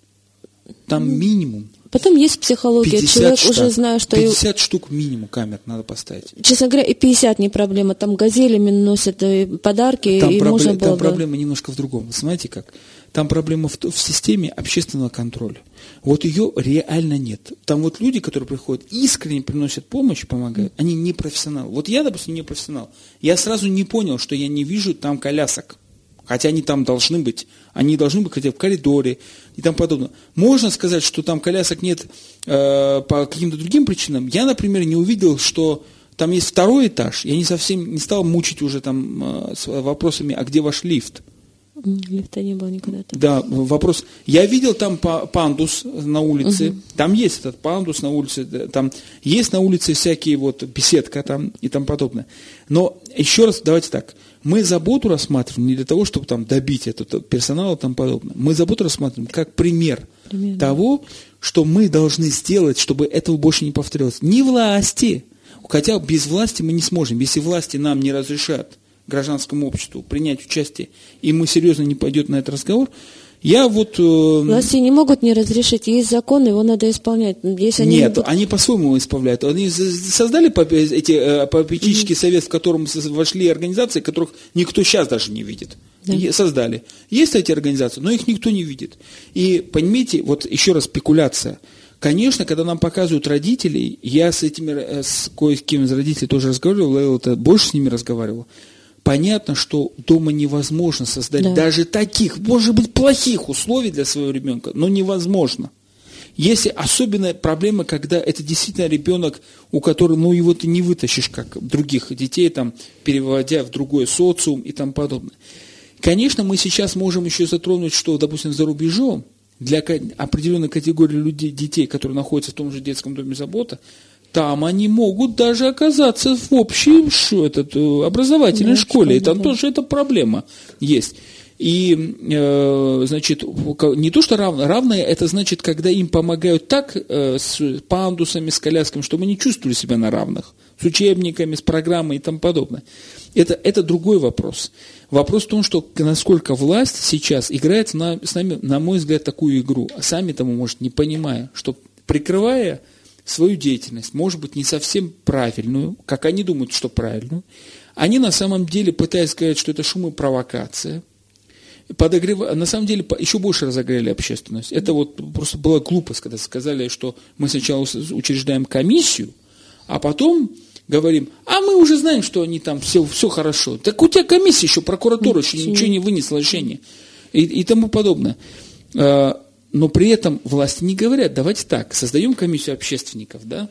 Там минимум. Потом есть психология. Человек штат, уже знает, что... 50 и... штук минимум камер надо поставить. Честно говоря, и 50 не проблема. Там газелями носят э, подарки, там и пробле... можно было Там бы... проблема немножко в другом. Вы знаете как? Там проблема в, в системе общественного контроля. Вот ее реально нет. Там вот люди, которые приходят, искренне приносят помощь, помогают, они не профессионалы. Вот я, допустим, не профессионал. Я сразу не понял, что я не вижу там колясок. Хотя они там должны быть. Они должны быть хотя бы в коридоре и тому подобное. Можно сказать, что там колясок нет э, по каким-то другим причинам. Я, например, не увидел, что там есть второй этаж. Я не совсем не стал мучить уже там э, с вопросами, а где ваш лифт? Лифта не было никогда. Там. Да, вопрос. Я видел там пандус на улице. Угу. Там есть этот пандус на улице. Там есть на улице всякие вот беседка там и тому подобное. Но еще раз, давайте так. Мы заботу рассматриваем не для того, чтобы там добить этот персонал и тому подобное. Мы заботу рассматриваем как пример, пример того, что мы должны сделать, чтобы этого больше не повторилось. Не власти. Хотя без власти мы не сможем. Если власти нам не разрешат гражданскому обществу принять участие, и мы серьезно не пойдет на этот разговор, Я вот... Э, Власти не могут не разрешить. Есть закон, его надо исполнять. Если они Нет, будут... они по-своему исправляют. Они создали эти э, попечительский mm-hmm. совет, в котором вошли организации, которых никто сейчас даже не видит. Да. Создали. Есть эти организации, но их никто не видит. И, понимаете, вот еще раз спекуляция. Конечно, когда нам показывают родителей, я с этими, э, с кое-кем из родителей тоже разговаривал, я больше с ними разговаривал, понятно, что дома невозможно создать да. даже таких, может быть, плохих условий для своего ребенка, но невозможно. Если особенная проблема, когда это действительно ребенок, у которого, ну, его ты не вытащишь, как других детей, там, переводя в другой социум и тому подобное. Конечно, мы сейчас можем еще затронуть, что, допустим, за рубежом, для определенной категории людей, детей, которые находятся в том же детском доме забота, там они могут даже оказаться в общей что, этот, э, образовательной да, школе. И там да. тоже эта проблема есть. И, э, значит, не то, что равно, равное, это значит, когда им помогают так э, с пандусами, с колясками, чтобы они чувствовали себя на равных, с учебниками, с программой и тому подобное. Это, это другой вопрос. Вопрос в том, что насколько власть сейчас играет на, с нами, на мой взгляд, такую игру, а сами тому, может, не понимая, что прикрывая свою деятельность, может быть, не совсем правильную, как они думают, что правильную, они на самом деле пытаясь сказать, что это шум и провокация, подогрев... на самом деле еще больше разогрели общественность. Это вот просто была глупость, когда сказали, что мы сначала учреждаем комиссию, а потом говорим, а мы уже знаем, что они там все, все хорошо. Так у тебя комиссия еще, прокуратура еще ничего не вынесла решение и, и тому подобное. Но при этом власти не говорят, давайте так, создаем комиссию общественников, да?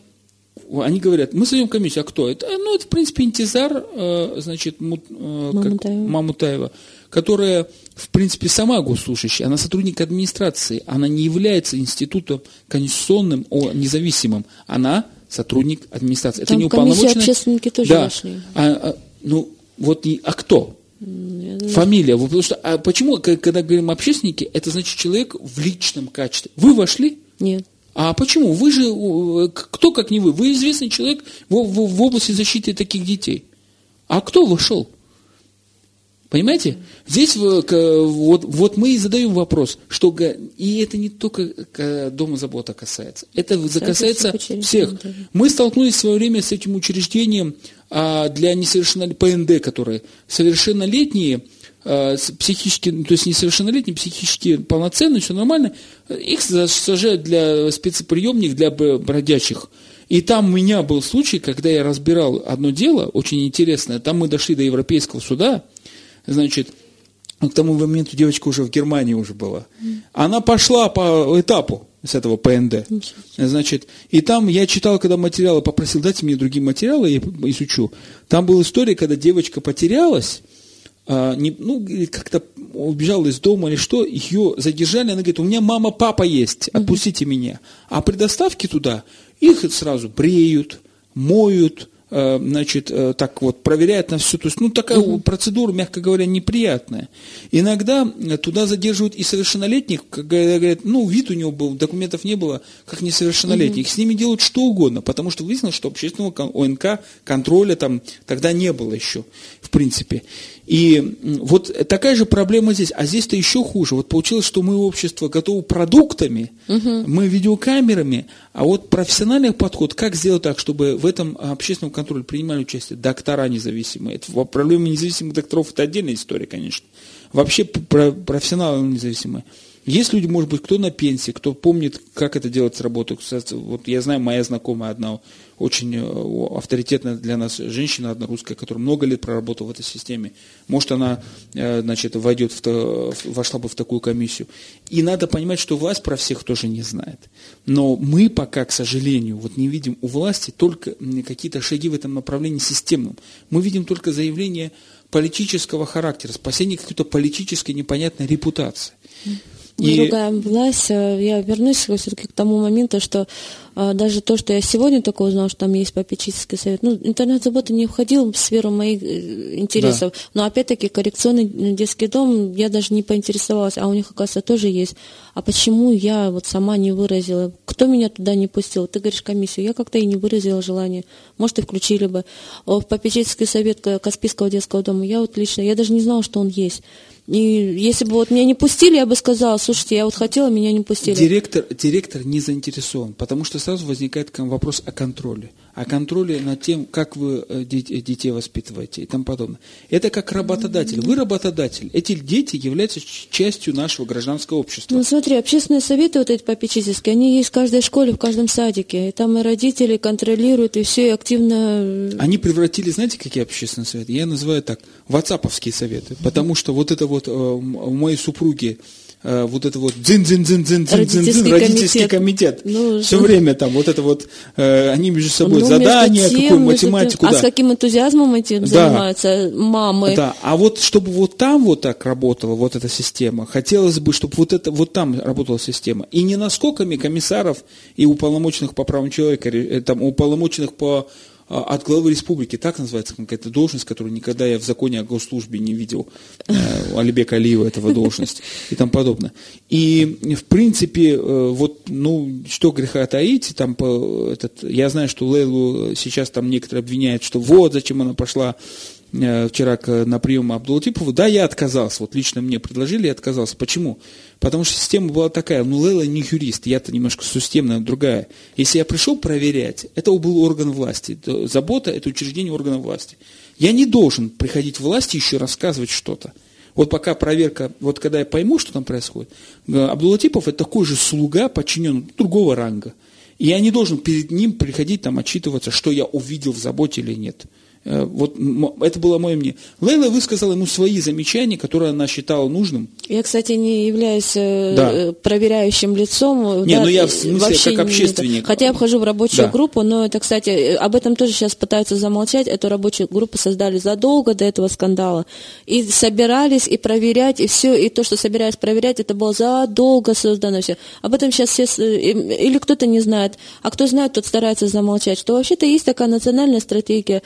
Они говорят, мы создаем комиссию, а кто это? Ну, это, в принципе, Интизар, э, значит, Мут, э, Мамутаева. Как, Мамутаева, которая, в принципе, сама госслужащая, она сотрудник администрации, она не является институтом конституционным, о, независимым, она сотрудник администрации. Там это не уполномоченная... общественники тоже да. вошли. А, а, ну, вот, и, а кто? Фамилия. Потому что, а почему, когда говорим общественники, это значит человек в личном качестве. Вы вошли? Нет. А почему? Вы же, кто как не вы? Вы известный человек в, в, в области защиты таких детей. А кто вошел? Понимаете? Здесь вот, вот мы и задаем вопрос, что и это не только Дома забота касается, это касается всех. Мы столкнулись в свое время с этим учреждением а, для несовершеннолетних, ПНД, которые совершеннолетние, а, психически, ну, то есть несовершеннолетние, психически полноценные, все нормально, их сажают для спецприемник для бродячих. И там у меня был случай, когда я разбирал одно дело, очень интересное, там мы дошли до Европейского суда, значит, к тому моменту девочка уже в Германии уже была. Она пошла по этапу с этого ПНД. Значит, и там я читал, когда материалы, попросил, дайте мне другие материалы, я изучу. Там была история, когда девочка потерялась, а, не, ну, как-то убежала из дома или что, ее задержали, она говорит, у меня мама, папа есть, отпустите меня. А при доставке туда их сразу бреют, моют, значит, э, так вот, проверяет на все. То есть, ну, такая угу. процедура, мягко говоря, неприятная. Иногда э, туда задерживают и совершеннолетних, когда говорят, ну, вид у него был, документов не было, как несовершеннолетних. Угу. С ними делают что угодно, потому что выяснилось, что общественного ОНК контроля там тогда не было еще, в принципе. И вот такая же проблема здесь. А здесь-то еще хуже. Вот получилось, что мы общество готово продуктами, угу. мы видеокамерами, а вот профессиональный подход, как сделать так, чтобы в этом общественном контроле принимали участие доктора независимые. Это проблема независимых докторов, это отдельная история, конечно. Вообще профессионалы независимые. Есть люди, может быть, кто на пенсии, кто помнит, как это делать с работы. Вот я знаю, моя знакомая одна, очень э, авторитетная для нас женщина, одна русская, которая много лет проработала в этой системе. Может, она, э, значит, войдет в, вошла бы в такую комиссию. И надо понимать, что власть про всех тоже не знает. Но мы пока, к сожалению, вот не видим у власти только какие-то шаги в этом направлении системном. Мы видим только заявление политического характера, спасение какой-то политической непонятной репутации. Мы и... ругаем власть. Э, я вернусь все-таки к тому моменту, что а, даже то, что я сегодня только узнал, что там есть попечительский совет, ну, интернет-забота не входил в сферу моих э, интересов. Да. Но опять-таки коррекционный детский дом, я даже не поинтересовалась, а у них, оказывается, тоже есть. А почему я вот сама не выразила? Кто меня туда не пустил? Ты говоришь комиссию. Я как-то и не выразила желание. Может, и включили бы. В попечительский совет Каспийского детского дома, я вот лично, я даже не знала, что он есть. И если бы вот меня не пустили, я бы сказала, слушайте, я вот хотела, меня не пустили. Директор, директор не заинтересован, потому что сразу возникает вопрос о контроле. О контроле над тем, как вы э, детей воспитываете и тому подобное. Это как работодатель. Вы работодатель. Эти дети являются частью нашего гражданского общества. Ну смотри, общественные советы вот эти попечительские, они есть в каждой школе, в каждом садике. И там и родители контролируют, и все и активно... Э, они превратили, знаете, какие общественные советы? Я называю так, ватсаповские советы. Потому что вот это вот э, у моей супруги Э, вот это вот дзин дзин дзин дзин дзин дзин дзин родительский комитет. Ну, Все ну, время там вот это вот э, они между собой ну, задания, тем, какую математику. А да. с каким энтузиазмом этим да. занимаются мамы. Да, а вот чтобы вот там вот так работала вот эта система, хотелось бы, чтобы вот это вот там работала система. И не наскоками комиссаров и уполномоченных по правам человека, э, там уполномоченных по а, от главы республики, так называется какая-то должность, которую никогда я в законе о госслужбе не видел, э, Алибека Алиева этого должность и тому подобное. И, в принципе, э, вот, ну, что греха таить, там, этот, я знаю, что Лейлу сейчас там некоторые обвиняют, что вот, зачем она пошла Э, вчера на прием Абдулатипову, да, я отказался, вот лично мне предложили, я отказался. Почему? Потому что система была такая, ну Лейла не юрист, я-то немножко системная, другая. Если я пришел проверять, это был орган власти, забота – это учреждение органа власти. Я не должен приходить в власть и еще рассказывать что-то. Вот пока проверка, вот когда я пойму, что там происходит, э, Абдулатипов – это такой же слуга, подчиненный другого ранга. И я не должен перед ним приходить там отчитываться, что я увидел в заботе или нет. Э, вот это было мое мнение. Лейла высказала ему свои замечания, которые она считала нужным. Я, кстати, не являюсь э, да. проверяющим лицом. Не, да, ну я в смысле как общественник. Хотя я вхожу в рабочую да. группу, но это, кстати, об этом тоже сейчас пытаются замолчать. Эту рабочую группу создали задолго до этого скандала. И собирались, и проверять, и все. И то, что собирались проверять, это было задолго создано все. Об этом сейчас все... Э, или кто-то не знает. А кто знает, тот старается замолчать. Что вообще-то есть такая национальная стратегия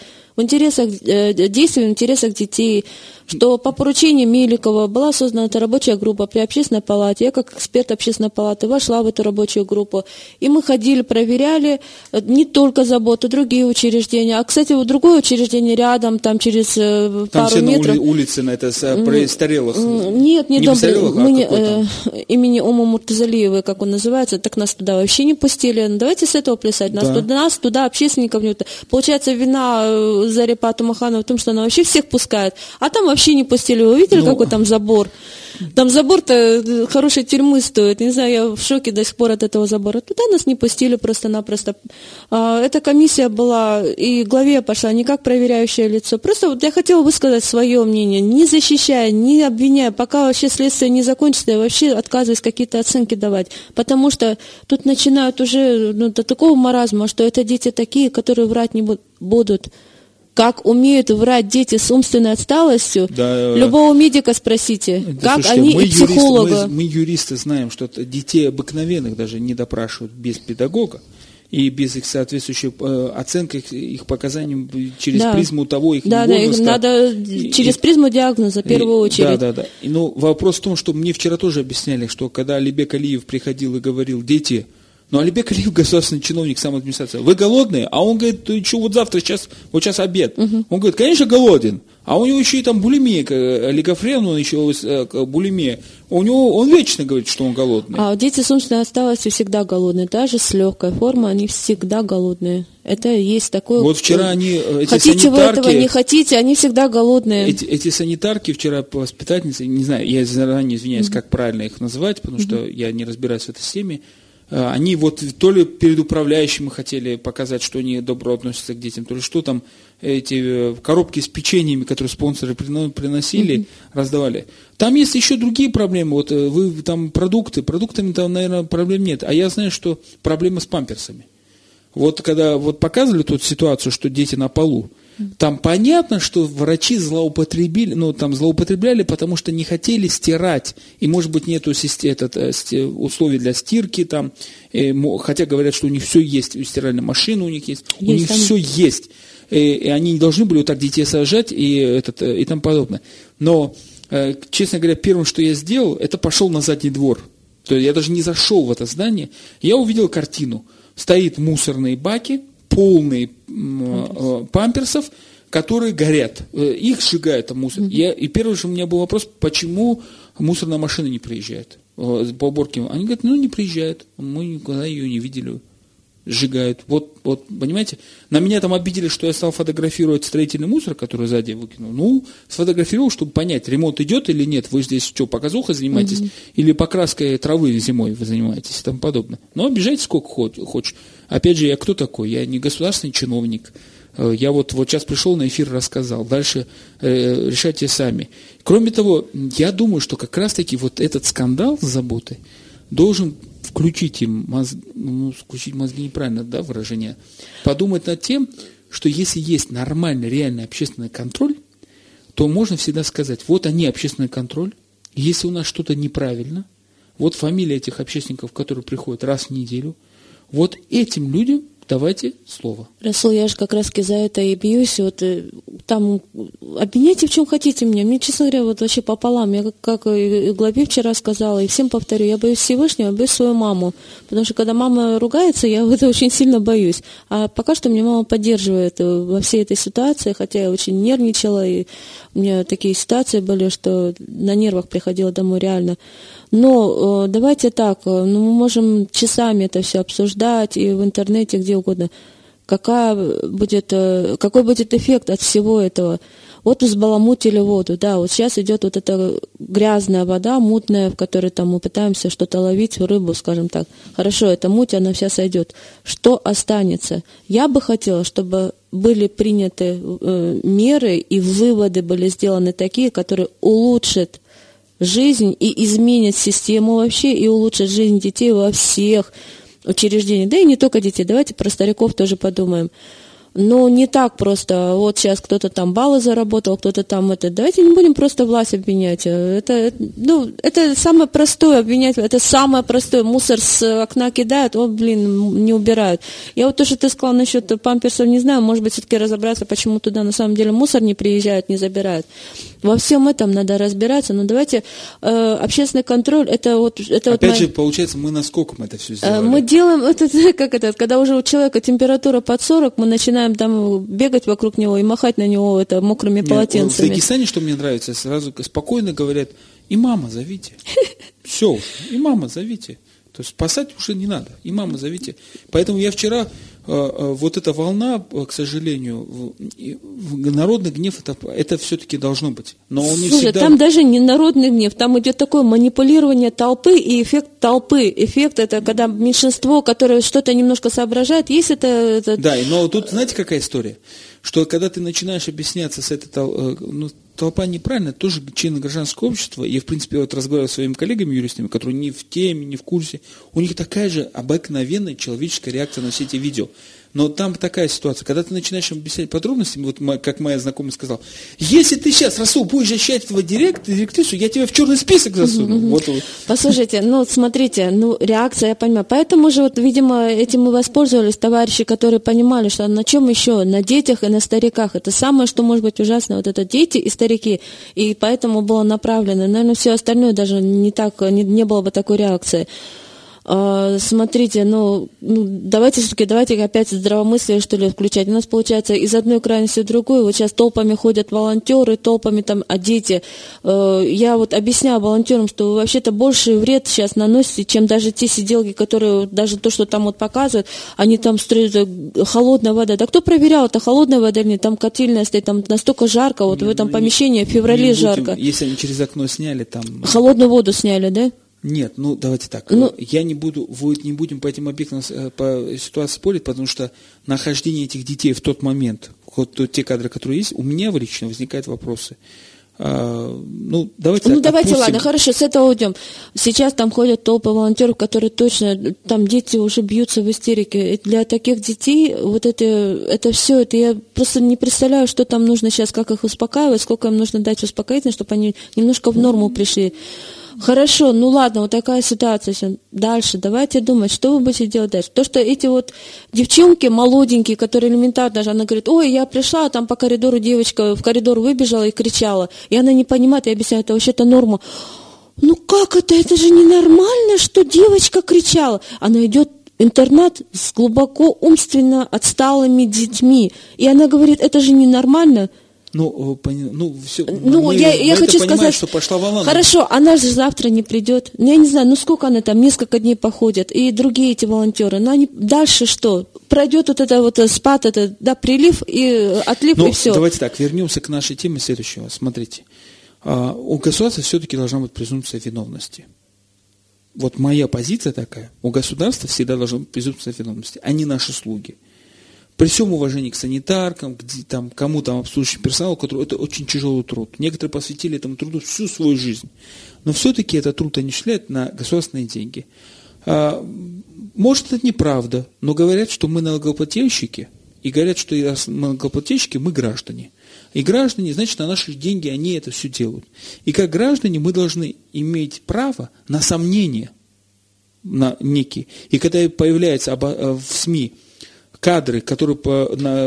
интересах, э, действий в интересах детей, что по поручению Миликова была создана эта рабочая группа при общественной палате. Я как эксперт общественной палаты вошла в эту рабочую группу. И мы ходили, проверяли э, не только заботу, другие учреждения. А, кстати, вот другое учреждение рядом, там через э, там пару метров. Там улицы на это престарелых? Нет, не, не дом, мы а не, э, имени Ума Муртазалиевой, как он называется, так нас туда вообще не пустили. Ну, давайте с этого плясать. Нас, да. туда, нас туда, общественников не Получается, вина Зарипа Тумаханова в том, что она вообще всех пускает. А там вообще не пустили. Вы видели, ну, какой там забор? Там забор-то э, хорошей тюрьмы стоит. Не знаю, я в шоке до сих пор от этого забора. Туда нас не пустили просто-напросто. А, эта комиссия была, и главе пошла не как проверяющее лицо. Просто вот я хотела высказать свое мнение, не защищая, не обвиняя, пока вообще следствие не закончится, я вообще отказываюсь какие-то оценки давать. Потому что тут начинают уже ну, до такого маразма, что это дети такие, которые врать не будут как умеют врать дети с умственной отсталостью, да, любого медика спросите, да, как слушайте, они мы и психолога. Юристы, мы, мы юристы знаем, что детей обыкновенных даже не допрашивают без педагога и без их соответствующей э, оценки их, их показаний через да. призму того их да, возраста. Да, надо и, через призму диагноза в первую и, очередь. Да, да, да. И, ну, вопрос в том, что мне вчера тоже объясняли, что когда Алибек Алиев приходил и говорил, дети, но Алибек Алиев, государственный чиновник, сам администрация, вы голодные? А он говорит, ты что, вот завтра, сейчас, вот сейчас обед. Угу. Он говорит, конечно, голоден. А у него еще и там булимия, олигофрен, он еще э, булимия. У него, он вечно говорит, что он голодный. А дети с умственной отсталостью всегда голодные. Даже с легкой формы они всегда голодные. Это есть такое... Вот вчера они, э, эти хотите санитарки... вы этого, не хотите, они всегда голодные. Эти, эти санитарки вчера воспитательницы, не знаю, я заранее извиняюсь, mm как правильно их называть, потому mm что я не разбираюсь в этой теме, Э, они вот то ли перед управляющим хотели показать, что они добро относятся к детям, то ли что там, эти э, коробки с печеньями, которые спонсоры приносили, mm-hmm. раздавали. Там есть еще другие проблемы. Вот э, вы там продукты, продуктами там, наверное, проблем нет. А я знаю, что проблема с памперсами. Вот когда вот показывали тут ситуацию, что дети на полу, там понятно, что врачи злоупотребили, ну, там злоупотребляли, потому что не хотели стирать. И, может быть, нету этот, э, условий для стирки там. И, хотя говорят, что у них все есть, стиральная машина у них есть, есть у них там... все есть. И, и они не должны были вот так детей сажать и, этот, э, и тому подобное. Но, э, честно говоря, первым, что я сделал, это пошел на задний двор. То есть я даже не зашел в это здание. Я увидел картину. Стоит мусорные баки, полный памперсов, которые горят. Э, их сжигают там мусор. Mm-hmm. Я, и первый же у меня был вопрос, почему мусорная машина не приезжает э, по уборке. Они говорят, ну не приезжает, мы никогда ее не видели сжигают. Вот, вот, понимаете, на меня там обидели, что я стал фотографировать строительный мусор, который сзади выкинул. Ну, сфотографировал, чтобы понять, ремонт идет или нет. Вы здесь что, показухой занимаетесь? Угу. Или покраской травы зимой вы занимаетесь и тому подобное. Но обижайте сколько хочешь. Опять же, я кто такой? Я не государственный чиновник. Э, я вот, вот сейчас пришел на эфир, рассказал. Дальше э, решайте сами. Кроме того, я думаю, что как раз-таки вот этот скандал с заботой должен включить им мозг, ну, включить мозги неправильно, да, выражение, подумать над тем, что если есть нормальный, реальный общественный контроль, то можно всегда сказать, вот они, общественный контроль, если у нас что-то неправильно, вот фамилия этих общественников, которые приходят раз в неделю, вот этим людям Давайте слово. Расул, я же как раз за это и бьюсь. Вот э, там обменяйте в чем хотите меня. Мне, честно говоря, вот вообще пополам. Я как, как и Главе вчера сказала, и всем повторю, я боюсь Всевышнего, боюсь свою маму. Потому что когда мама ругается, я <laughs> это очень сильно боюсь. А пока что мне мама поддерживает э, во всей этой ситуации, хотя я очень нервничала, и у меня такие ситуации были, что на нервах приходила домой реально. Но э, давайте так, ну, мы можем часами это все обсуждать и в интернете, где угодно. Какая будет, э, какой будет эффект от всего этого? Вот взбаламутили воду, да, вот сейчас идет вот эта грязная вода, мутная, в которой там мы пытаемся что-то ловить, рыбу, скажем так. Хорошо, эта муть, она вся сойдет. Что останется? Я бы хотела, чтобы были приняты э, меры и выводы были сделаны такие, которые улучшат жизнь и изменит систему вообще, и улучшит жизнь детей во всех учреждениях. Да и не только детей, давайте про стариков тоже подумаем. Но не так просто, вот сейчас кто-то там баллы заработал, кто-то там это. Давайте не будем просто власть обвинять. Это, ну, это самое простое обвинять, это самое простое. Мусор с окна кидают, о, блин, не убирают. Я вот то, что ты сказал насчет памперсов, не знаю, может быть, все-таки разобраться, почему туда на самом деле мусор не приезжает, не забирают. Во всем этом надо разбираться, но давайте э, общественный контроль, это вот... Это Опять вот же, моя... получается, мы насколько мы это все сделали? Мы делаем, это <laughs> как это, когда уже у человека температура под 40, мы начинаем там бегать вокруг него и махать на него это мокрыми Нет, полотенцами. В Дагестане, что мне нравится, сразу спокойно говорят, и мама зовите. <laughs> Все, и мама зовите. То есть спасать уже не надо. И мама зовите. Поэтому я вчера Э, э, вот эта волна, э, к сожалению, народный гнев это, это все-таки должно быть. Но он не Слушай, всегда... там даже не народный гнев, там идет такое манипулирование толпы и эффект толпы. Эффект это когда меньшинство, которое что-то немножко соображает, есть это, это... Да, но тут знаете какая история? Что когда ты начинаешь объясняться с этой ну, толпа неправильно, тоже члены гражданского общества, и в принципе вот разговариваю с своими коллегами-юристами, которые не в теме, не в курсе, у них такая же обыкновенная человеческая реакция на все эти видео. Но там такая ситуация, когда ты начинаешь объяснять подробности, вот как моя знакомая сказала, если ты сейчас, Расул, будешь защищать этого директ, директрису, я тебя в черный список засуну. Вот. Послушайте, ну смотрите, ну реакция, я понимаю. Поэтому же вот, видимо, этим и воспользовались товарищи, которые понимали, что на чем еще? На детях и на стариках. Это самое, что может быть ужасно, вот это дети и старики. И поэтому было направлено. Наверное, все остальное даже не так, не, не было бы такой реакции. А, смотрите, ну, ну давайте все-таки, давайте опять здравомыслие, что ли, включать. У нас получается из одной крайности в другую. Вот сейчас толпами ходят волонтеры, толпами там, а дети. А, я вот объясняю волонтерам, что вы вообще-то больше вред сейчас наносите, чем даже те сиделки, которые, даже то, что там вот показывают, они там строят э, холодная вода. Да кто проверял, это холодная вода или нет? Там котельная стоит, там настолько жарко, вот не, в этом ну, помещении в феврале жарко. Если они через окно сняли, там... Холодную воду сняли, да? Нет, ну давайте так. Ну, я не буду, вы не будем по этим объектам э, по ситуации спорить, потому что нахождение этих детей в тот момент, вот те кадры, которые есть, у меня лично возникают вопросы. А, ну, давайте. Ну, давайте, ладно, хорошо, с этого уйдем. Сейчас там ходят толпы волонтеров, которые точно, там дети уже бьются в истерике. И для таких детей вот это, это все, это я просто не представляю, что там нужно сейчас, как их успокаивать, сколько им нужно дать успокоительно, чтобы они немножко в норму пришли. Хорошо, ну ладно, вот такая ситуация. Дальше, давайте думать, что вы будете делать дальше. То, что эти вот девчонки молоденькие, которые элементарно, даже она говорит, ой, я пришла, а там по коридору девочка в коридор выбежала и кричала. И она не понимает, я объясняю, это вообще-то норма. Ну как это? Это же ненормально, что девочка кричала. Она идет интернат с глубоко умственно отсталыми детьми. И она говорит, это же ненормально. Ну, ну, все, ну мы, я, я хочу понимаем, сказать, что пошла волна. Хорошо, она же завтра не придет. Ну, я не знаю, ну сколько она там, несколько дней походит. И другие эти волонтеры. Но они дальше что? Пройдет вот это вот спад, это, да, прилив и отлив, ну, и все. Давайте так, вернемся к нашей теме следующего. Смотрите. А, у государства все-таки должна быть презумпция виновности. Вот моя позиция такая. У государства всегда должна быть презумпция виновности, а не наши слуги при всем уважении к санитаркам, к там, кому там обслуживающему персоналу, который это очень тяжелый труд. Некоторые посвятили этому труду всю свою жизнь. Но все-таки этот труд они шляют на государственные деньги. А, может, это неправда, но говорят, что мы налогоплательщики, и говорят, что мы налогоплательщики, мы граждане. И граждане, значит, на наши деньги они это все делают. И как граждане мы должны иметь право на сомнения на некие. И когда появляется в СМИ кадры, которые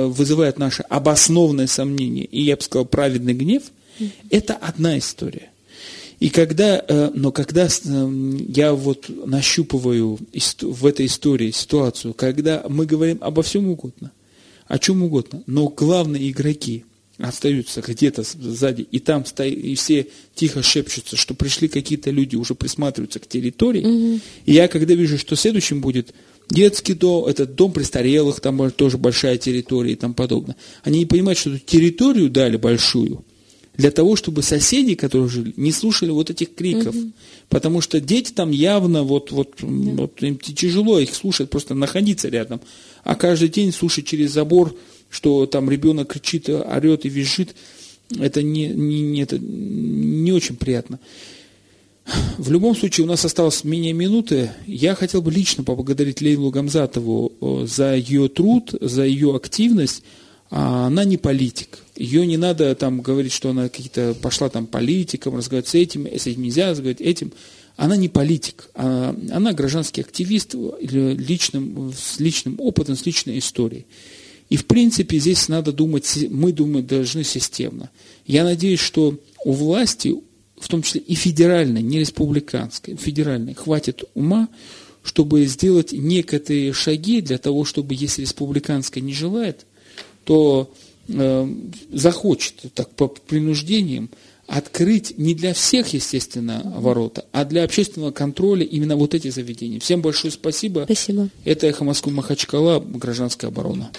вызывают наше обоснованное сомнение, и я бы сказал, праведный гнев, это одна история. И когда, э, но когда э, я вот нащупываю в этой истории ситуацию, когда мы говорим обо всем угодно, о чем угодно, но главные игроки остаются где-то сзади, и там стоят, и все тихо шепчутся, что пришли какие-то люди, уже присматриваются к территории. Mm-hmm. И я когда вижу, что следующим будет детский дом, этот дом престарелых, там тоже большая территория и тому подобное. Они не понимают, что эту территорию дали большую для того, чтобы соседи, которые жили, не слушали вот этих криков. Угу. Потому что дети там явно, вот, вот, да. вот им тяжело их слушать, просто находиться рядом. А каждый день слушать через забор, что там ребенок кричит, орет и визжит, это не, не, не, это не очень приятно. В любом случае, у нас осталось менее минуты. Я хотел бы лично поблагодарить Лейлу Гамзатову за ее труд, за ее активность. А она не политик. Ее не надо там говорить, что она какие-то пошла там политиком, разговаривать с этим, с этим нельзя разговаривать, этим. Она не политик, а она гражданский активист личным, с личным опытом, с личной историей. И в принципе здесь надо думать, мы думаем, должны системно. Я надеюсь, что у власти, в том числе и федеральной, не республиканской, федеральной, хватит ума, чтобы сделать некоторые шаги для того, чтобы, если республиканская не желает, то э, захочет так по принуждениям открыть не для всех, естественно, ворота, а для общественного контроля именно вот эти заведения. Всем большое спасибо. Спасибо. Это «Эхо Москвы Махачкала», гражданская оборона.